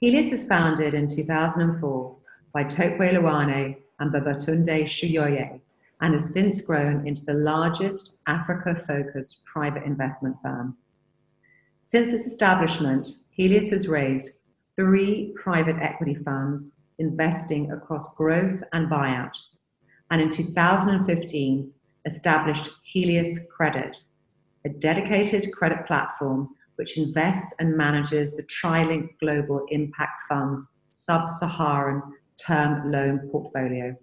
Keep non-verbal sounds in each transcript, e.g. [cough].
Helios was founded in 2004 by Tope Lawani and Babatunde Soyoye and has since grown into the largest Africa focused private investment firm. Since its establishment, Helios has raised three private equity funds investing across growth and buyout, and in 2015 established Helios Credit, a dedicated credit platform which invests and manages the TriLinc Global Impact Fund's sub Saharan term loan portfolio.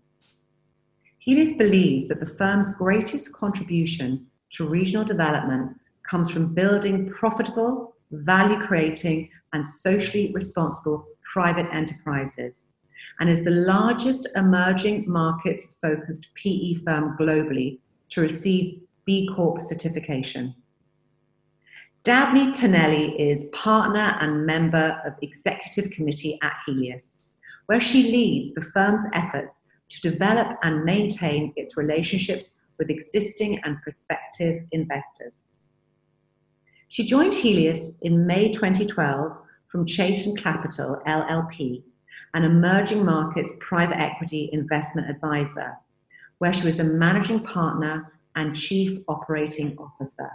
Helios believes that the firm's greatest contribution to regional development comes from building profitable, value creating, and socially responsible private enterprises and is the largest emerging markets focused PE firm globally to receive B Corp certification. Dabney Tonelli is partner and member of executive committee at Helios, where she leads the firm's efforts to develop and maintain its relationships with existing and prospective investors. She joined Helios in May 2012 from Chayton Capital LLP, an emerging markets private equity investment advisor, where she was a managing partner and chief operating officer.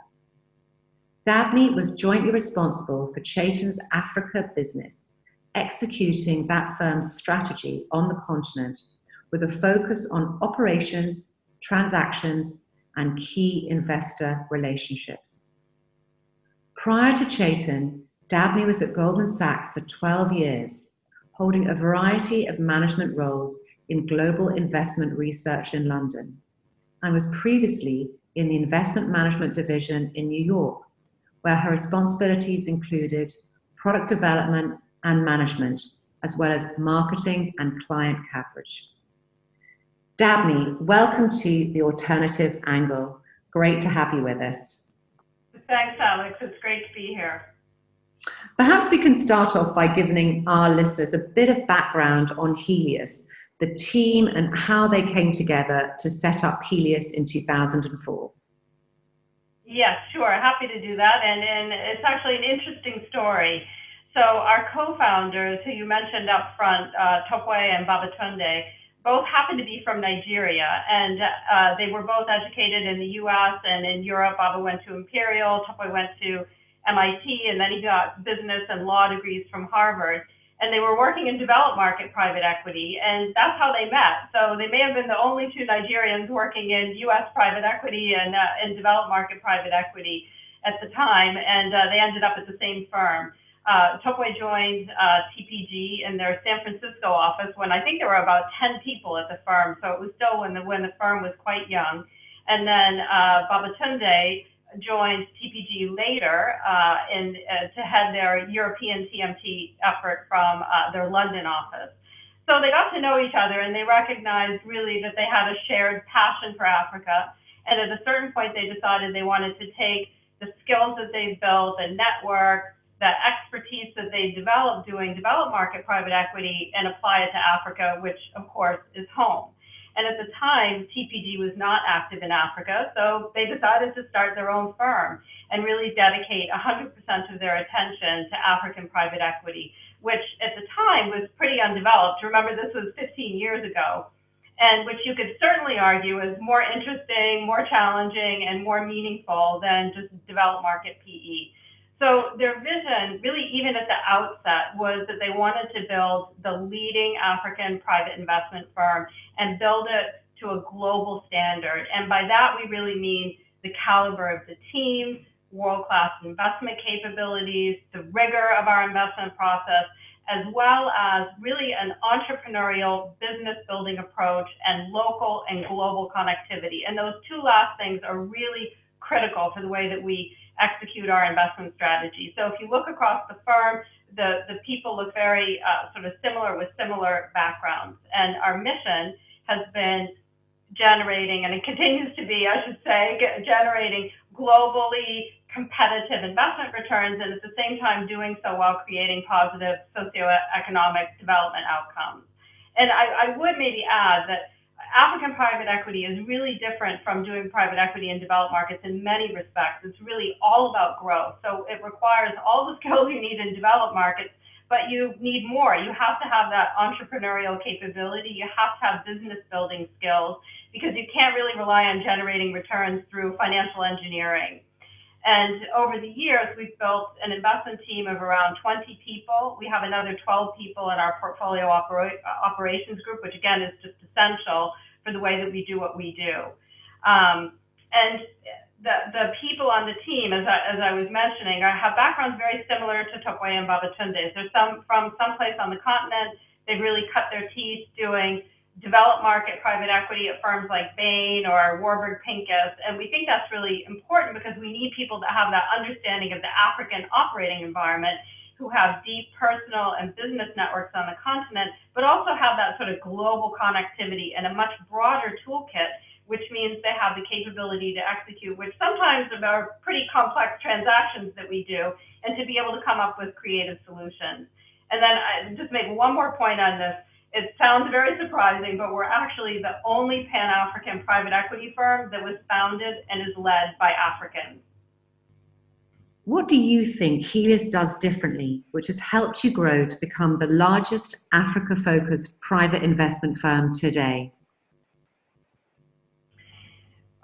Dabney was jointly responsible for Chayton's Africa business, executing that firm's strategy on the continent with a focus on operations, transactions, and key investor relationships. Prior to Chayton, Dabney was at Goldman Sachs for 12 years, holding a variety of management roles in global investment research in London, and was previously in the investment management division in New York, where her responsibilities included product development and management, as well as marketing and client coverage. Dabney, welcome to the alternative angle. Great to have you with us. Thanks, Alex. It's great to be here. Perhaps we can start off by giving our listeners a bit of background on Helios, the team, and how they came together to set up Helios in 2004. Yes, sure. Happy to do that. And, and it's actually an interesting story. So, our co founders, who you mentioned up front, uh, Tope and Babatunde, both happen to be from Nigeria, and uh, they were both educated in the U.S. and in Europe. Baba went to Imperial, Tope went to MIT, and then he got business and law degrees from Harvard. And they were working in developed market private equity, and that's how they met. So they may have been the only two Nigerians working in U.S. private equity and uh, in developed market private equity at the time, and uh, they ended up at the same firm uh, Tope joined uh, TPG in their San Francisco office when I think there were about 10 people at the firm. So it was still when the when the firm was quite young. And then uh, Babatunde joined TPG later uh, in, uh, to head their European TMT effort from uh, their London office. So they got to know each other and they recognized really that they had a shared passion for Africa. And at a certain point, they decided they wanted to take the skills that they've built, the network, that expertise that they developed doing developed market private equity and apply it to Africa, which of course is home. And at the time, TPG was not active in Africa, so they decided to start their own firm and really dedicate 100% of their attention to African private equity, which at the time was pretty undeveloped. Remember, this was 15 years ago, and which you could certainly argue is more interesting, more challenging, and more meaningful than just developed market PE. So their vision, really even at the outset, was that they wanted to build the leading African private investment firm and build it to a global standard. And by that, we really mean the caliber of the team, world-class investment capabilities, the rigor of our investment process, as well as really an entrepreneurial business building approach and local and global connectivity. And those two last things are really critical for the way that we execute our investment strategy. So if you look across the firm, the, the people look very uh, sort of similar with similar backgrounds. And our mission has been generating, and it continues to be, I should say, generating globally competitive investment returns and at the same time doing so while creating positive socioeconomic development outcomes. And I, I would maybe add that African private equity is really different from doing private equity in developed markets in many respects. It's really all about growth. So it requires all the [laughs] skills you need in developed markets, but you need more. You have to have that entrepreneurial capability. You have to have business building skills because you can't really rely on generating returns through financial engineering. And over the years, we've built an investment team of around 20 people. We have another 12 people in our portfolio opera operations group, which again is just essential for the way that we do what we do. Um, and the, the people on the team, as I, as I was mentioning, are, have backgrounds very similar to Tope and Babatunde. They're some from someplace on the continent. They've really cut their teeth doing developed market private equity at firms like Bain or Warburg Pincus. And we think that's really important because we need people that have that understanding of the African operating environment who have deep personal and business networks on the continent, but also have that sort of global connectivity and a much broader toolkit, which means they have the capability to execute, which sometimes are pretty complex transactions that we do, and to be able to come up with creative solutions. And then I just make one more point on this it sounds very surprising, but we're actually the only Pan African private equity firm that was founded and is led by Africans. What do you think Helios does differently, which has helped you grow to become the largest Africa focused private investment firm today?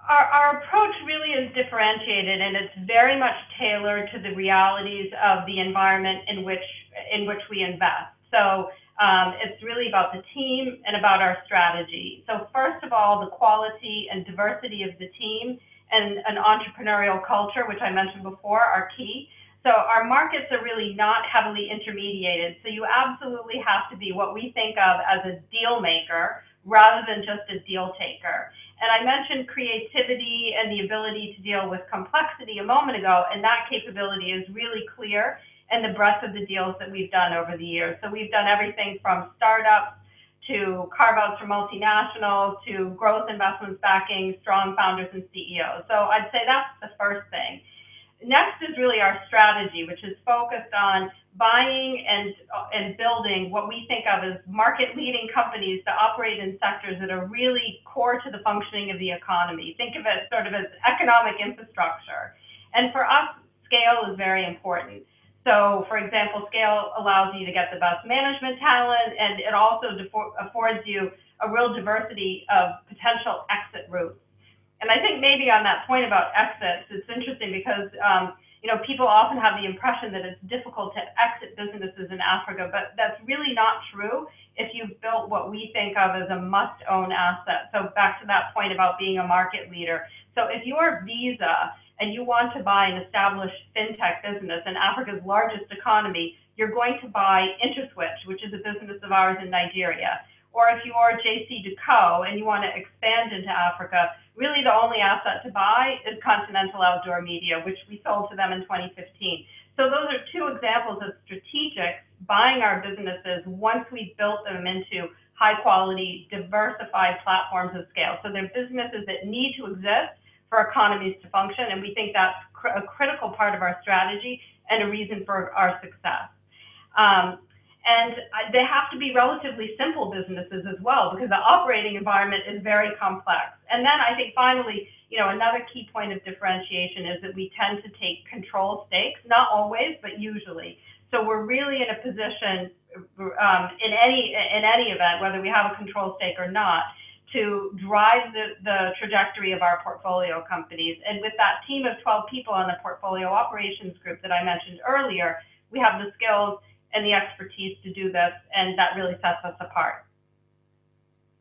Our, our, approach really is differentiated and it's very much tailored to the realities of the environment in which in which we invest. So um, it's really about the team and about our strategy. So first of all, the quality and diversity of the team and an entrepreneurial culture, which I mentioned before, are key. So our markets are really not heavily intermediated. So you absolutely have to be what we think of as a deal maker rather than just a deal taker. And I mentioned creativity and the ability to deal with complexity a moment ago, and that capability is really clear and the breadth of the deals that we've done over the years. So we've done everything from startups to carve outs for multinationals to growth investments backing strong founders and CEOs. So I'd say that's the first thing. Next is really our strategy, which is focused on buying and, and building what we think of as market leading companies to operate in sectors that are really core to the functioning of the economy. Think of it sort of as economic infrastructure. And for us, scale is very important. So, for example, scale allows you to get the best management talent, and it also affords you a real diversity of potential exit routes. And I think maybe on that point about exits, it's interesting because um, you know people often have the impression that it's difficult to exit businesses in Africa, but that's really not true if you've built what we think of as a must-own asset. So back to that point about being a market leader. So if you're Visa and you want to buy an established fintech business in Africa's largest economy, you're going to buy InterSwitch, which is a business of ours in Nigeria. Or if you are JC JCDecaux and you want to expand into Africa, really the only asset to buy is Continental Outdoor Media, which we sold to them in 2015. So those are two examples of strategic buying our businesses once we built them into high quality, diversified platforms of scale. So they're businesses that need to exist for economies to function. And we think that's cr a critical part of our strategy and a reason for our success. Um, and they have to be relatively simple businesses as well because the operating environment is very complex. And then I think finally, you know, another key point of differentiation is that we tend to take control stakes, not always, but usually. So we're really in a position um, in any in any event, whether we have a control stake or not, to drive the, the trajectory of our portfolio companies. And with that team of 12 people on the portfolio operations group that I mentioned earlier, we have the skills and the expertise to do this, and that really sets us apart.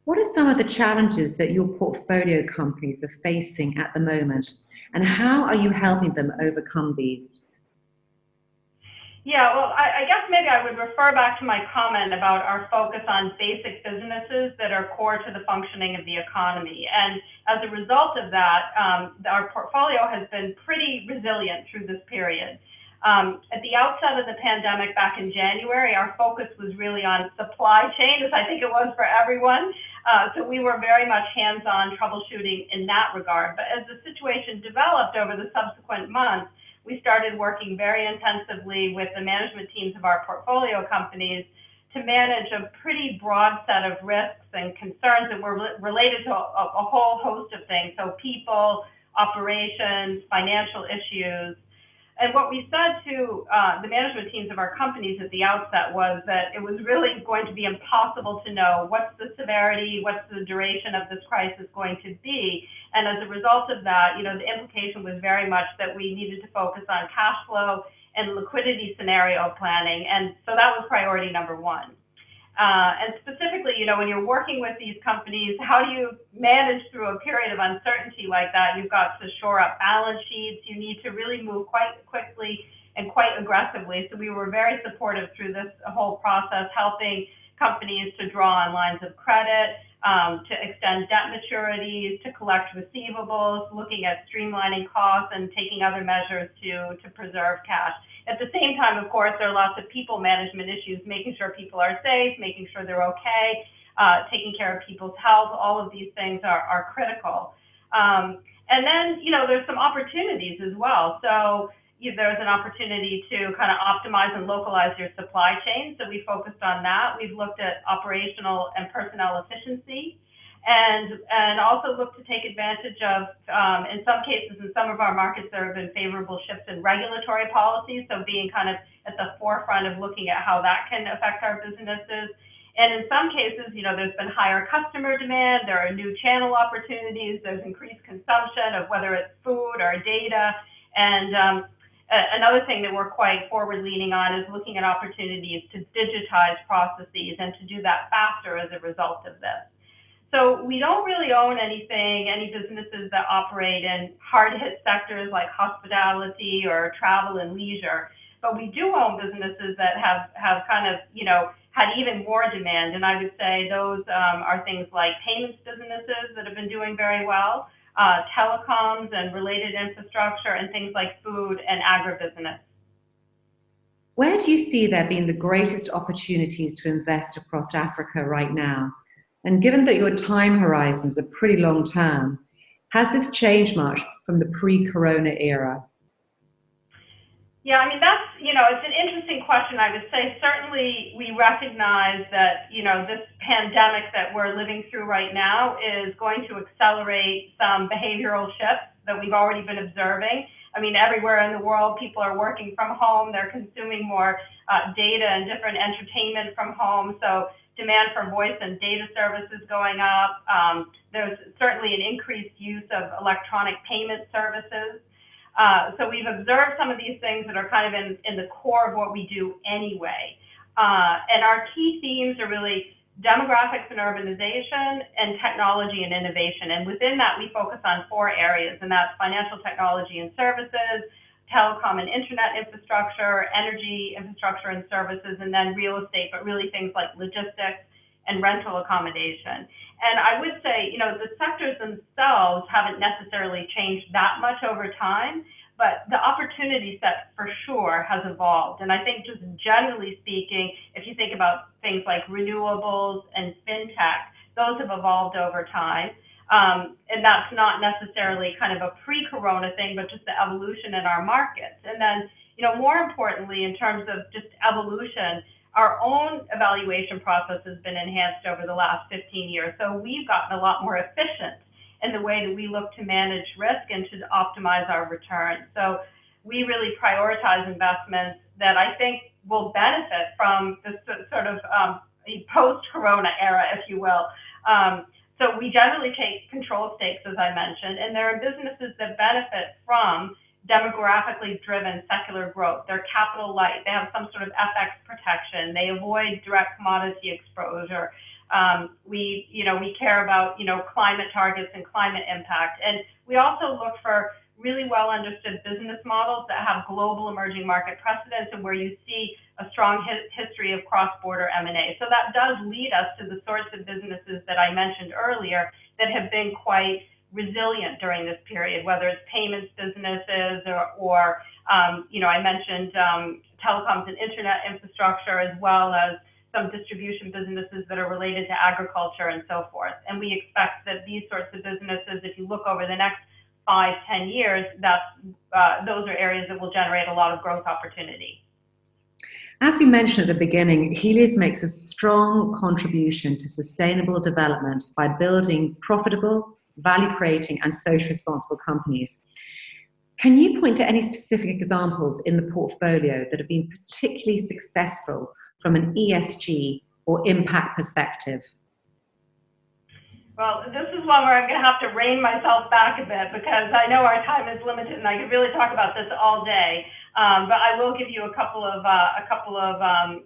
What are some of the challenges that your portfolio companies are facing at the moment, and how are you helping them overcome these? Yeah, well, I, I, guess maybe I would refer back to my comment about our focus on basic businesses that are core to the functioning of the economy. And as a result of that, um, our portfolio has been pretty resilient through this period. Um, at the outset of the pandemic back in January, our focus was really on supply chain, as I think it was for everyone. Uh, so we were very much hands-on troubleshooting in that regard. But as the situation developed over the subsequent months, we started working very intensively with the management teams of our portfolio companies to manage a pretty broad set of risks and concerns that were related to a, a whole host of things. So people, operations, financial issues. And what we said to uh, the management teams of our companies at the outset was that it was really going to be impossible to know what's the severity, what's the duration of this crisis going to be. And as a result of that, you know, the implication was very much that we needed to focus on cash flow and liquidity scenario planning. And so that was priority number one. Uh, and specifically, you know, when you're working with these companies, how do you manage through a period of uncertainty like that? You've got to shore up balance sheets. You need to really move quite quickly and quite aggressively. So we were very supportive through this whole process, helping companies to draw on lines of credit, um, to extend debt maturities, to collect receivables, looking at streamlining costs and taking other measures to, to preserve cash. At the same time, of course, there are lots of people management issues, making sure people are safe, making sure they're okay, uh, taking care of people's health. All of these things are, are critical. Um, and then, you know, there's some opportunities as well. So there's an opportunity to kind of optimize and localize your supply chain. So we focused on that. We've looked at operational and personnel efficiency and and also look to take advantage of, um, in some cases, in some of our markets, there have been favorable shifts in regulatory policies. So being kind of at the forefront of looking at how that can affect our businesses. And in some cases, you know, there's been higher customer demand. There are new channel opportunities. There's increased consumption of whether it's food or data. And um, another thing that we're quite forward leaning on is looking at opportunities to digitize processes and to do that faster as a result of this. So we don't really own anything, any businesses that operate in hard hit sectors like hospitality or travel and leisure. But we do own businesses that have, have kind of, you know, had even more demand. And I would say those um, are things like payments businesses that have been doing very well, uh, telecoms and related infrastructure, and things like food and agribusiness. Where do you see there being the greatest opportunities to invest across Africa right now? And given that your time horizons are pretty long term, has this changed much from the pre corona era? Yeah, I mean, that's, you know, it's an interesting question. I would say certainly we recognize that, you know, this pandemic that we're living through right now is going to accelerate some behavioral shifts that we've already been observing. I mean, everywhere in the world, people are working from home, they're consuming more uh, data and different entertainment from home. So demand for voice and data services going up. Um, there's certainly an increased use of electronic payment services. Uh, so we've observed some of these things that are kind of in, in the core of what we do anyway. Uh, and our key themes are really demographics and urbanization and technology and innovation. And within that, we focus on four areas, and that's financial technology and services, telecom and internet infrastructure, energy infrastructure and services, and then real estate, but really things like logistics and rental accommodation. And I would say, you know, the sectors themselves haven't necessarily changed that much over time, but the opportunity set for sure has evolved. And I think just generally speaking, if you think about things like renewables and fintech, those have evolved over time. Um, and that's not necessarily kind of a pre-corona thing, but just the evolution in our markets. And then, you know, more importantly, in terms of just evolution, our own evaluation process has been enhanced over the last 15 years. So we've gotten a lot more efficient in the way that we look to manage risk and to optimize our returns. So we really prioritize investments that I think will benefit from this sort of um, post-corona era, if you will. Um, so we generally take control stakes, as I mentioned, and there are businesses that benefit from demographically driven secular growth. They're capital light. They have some sort of FX protection. They avoid direct commodity exposure. Um, we, you know, we care about, you know, climate targets and climate impact. And we also look for really well understood business models that have global emerging market precedents and where you see a strong hi- history of cross-border M&A. So that does lead us to the sorts of businesses that I mentioned earlier that have been quite resilient during this period, whether it's payments businesses or, or um, you know, I mentioned um, telecoms and internet infrastructure as well as some distribution businesses that are related to agriculture and so forth. And we expect that these sorts of businesses, if you look over the next five, ten years, that's, uh, those are areas that will generate a lot of growth opportunity. As you mentioned at the beginning, Helios makes a strong contribution to sustainable development by building profitable, value creating, and social responsible companies. Can you point to any specific examples in the portfolio that have been particularly successful from an ESG or impact perspective? Well, this is one where I'm going to have to rein myself back a bit because I know our time is limited and I could really talk about this all day. Um, but I will give you a couple of uh, a couple of um,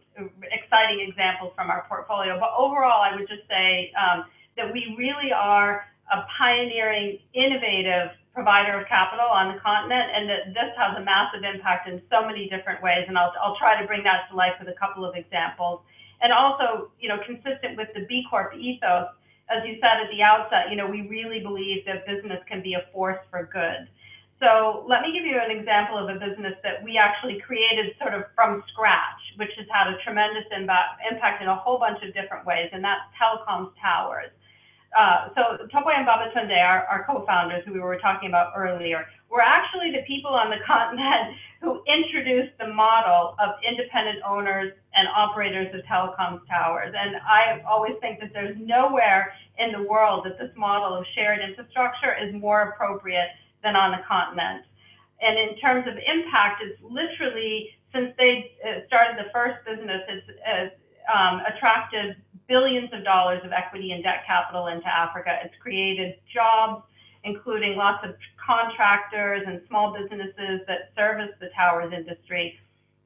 exciting examples from our portfolio. But overall, I would just say um, that we really are a pioneering, innovative provider of capital on the continent, and that this has a massive impact in so many different ways. And I'll, I'll try to bring that to life with a couple of examples. And also, you know, consistent with the B Corp ethos, as you said at the outset, you know, we really believe that business can be a force for good. So let me give you an example of a business that we actually created sort of from scratch, which has had a tremendous impact in a whole bunch of different ways, and that's telecoms towers. Uh, so Tope and Babatunde, our, our co-founders who we were talking about earlier, were actually the people on the [laughs] continent who introduced the model of independent owners and operators of telecoms towers. And I always think that there's nowhere in the world that this model of shared infrastructure is more appropriate than on the continent. And in terms of impact, it's literally since they uh, started the first business, it's, it's um, attracted billions of dollars of equity and debt capital into Africa. It's created jobs, including lots of contractors and small businesses that service the towers industry.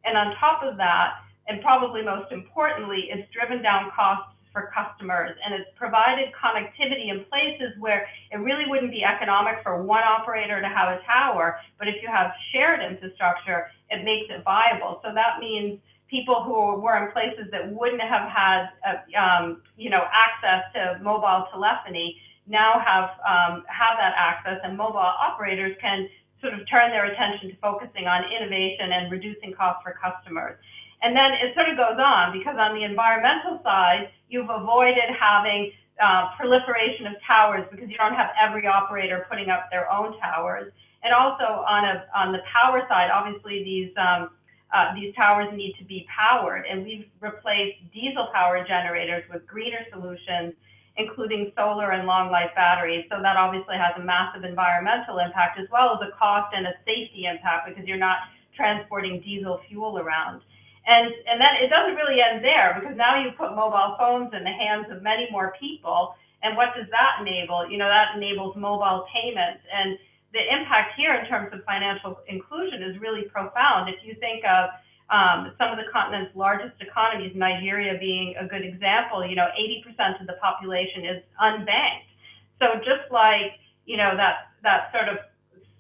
And on top of that, and probably most importantly, it's driven down costs for customers and it's provided connectivity in places where it really wouldn't be economic for one operator to have a tower, but if you have shared infrastructure, it makes it viable. So that means people who were in places that wouldn't have had, uh, um, you know, access to mobile telephony now have um, have that access, and mobile operators can sort of turn their attention to focusing on innovation and reducing costs for customers. And then it sort of goes on because on the environmental side, you've avoided having uh, proliferation of towers because you don't have every operator putting up their own towers. And also on a on the power side, obviously these um, uh, these towers need to be powered, and we've replaced diesel power generators with greener solutions, including solar and long life batteries. So that obviously has a massive environmental impact as well as a cost and a safety impact because you're not transporting diesel fuel around. And, and then it doesn't really end there because now you put mobile phones in the hands of many more people. And what does that enable? You know, that enables mobile payments. And the impact here in terms of financial inclusion is really profound. If you think of um, some of the continent's largest economies, Nigeria being a good example, you know, 80% of the population is unbanked. So just like, you know, that, that sort of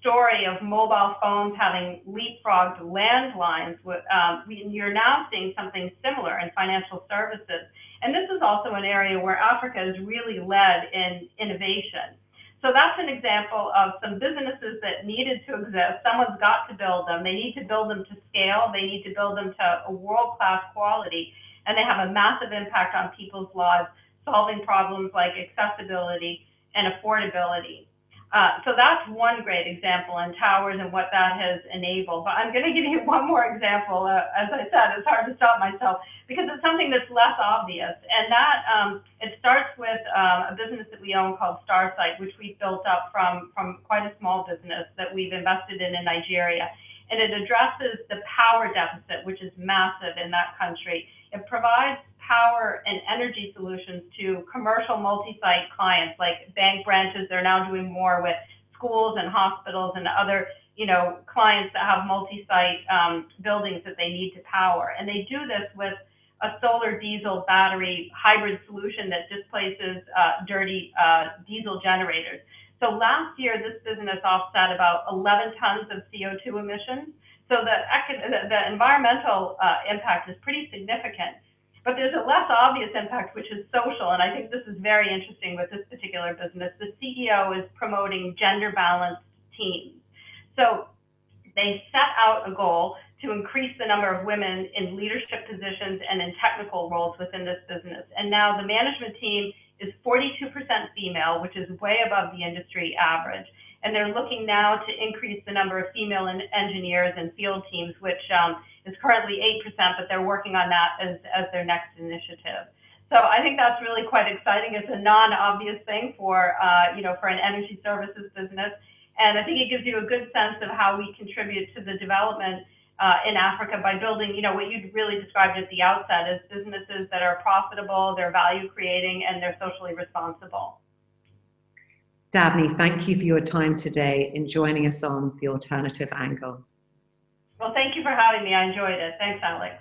story of mobile phones having leapfrogged landlines, um, you're now seeing something similar in financial services. And this is also an area where Africa has really led in innovation. So that's an example of some businesses that needed to exist. Someone's got to build them. They need to build them to scale. They need to build them to a world-class quality, and they have a massive impact on people's lives, solving problems like accessibility and affordability. Uh, so that's one great example in towers and what that has enabled. But I'm going to give you [laughs] one more example. Uh, as I said, it's hard to stop myself because it's something that's less obvious. And that um, it starts with um, a business that we own called Starsight, which we built up from, from quite a small business that we've invested in in Nigeria. And it addresses the power deficit, which is massive in that country. It provides power and energy solutions to commercial multi-site clients like bank branches. They're now doing more with schools and hospitals and other you know clients that have multi-site um, buildings that they need to power. And they do this with a solar diesel battery hybrid solution that displaces uh, dirty uh, diesel generators. So last year, this business offset about 11 tons of CO2 emissions. So the, the environmental uh, impact is pretty significant. But there's a less obvious impact, which is social. And I think this is very interesting with this particular business. The CEO is promoting gender balanced teams. So they set out a goal to increase the number of women in leadership positions and in technical roles within this business. And now the management team is 42% female, which is way above the industry average. And they're looking now to increase the number of female engineers and field teams, which um, is currently 8%, but they're working on that as, as their next initiative. So I think that's really quite exciting. It's a non-obvious thing for, uh, you know, for an energy services business. And I think it gives you a good sense of how we contribute to the development uh, in Africa by building, you know, what you really described at the outset as businesses that are profitable, they're value creating, and they're socially responsible. Dabney, thank you for your time today in joining us on The Alternative Angle. Well, thank you for having me. I enjoyed it. Thanks, Alex.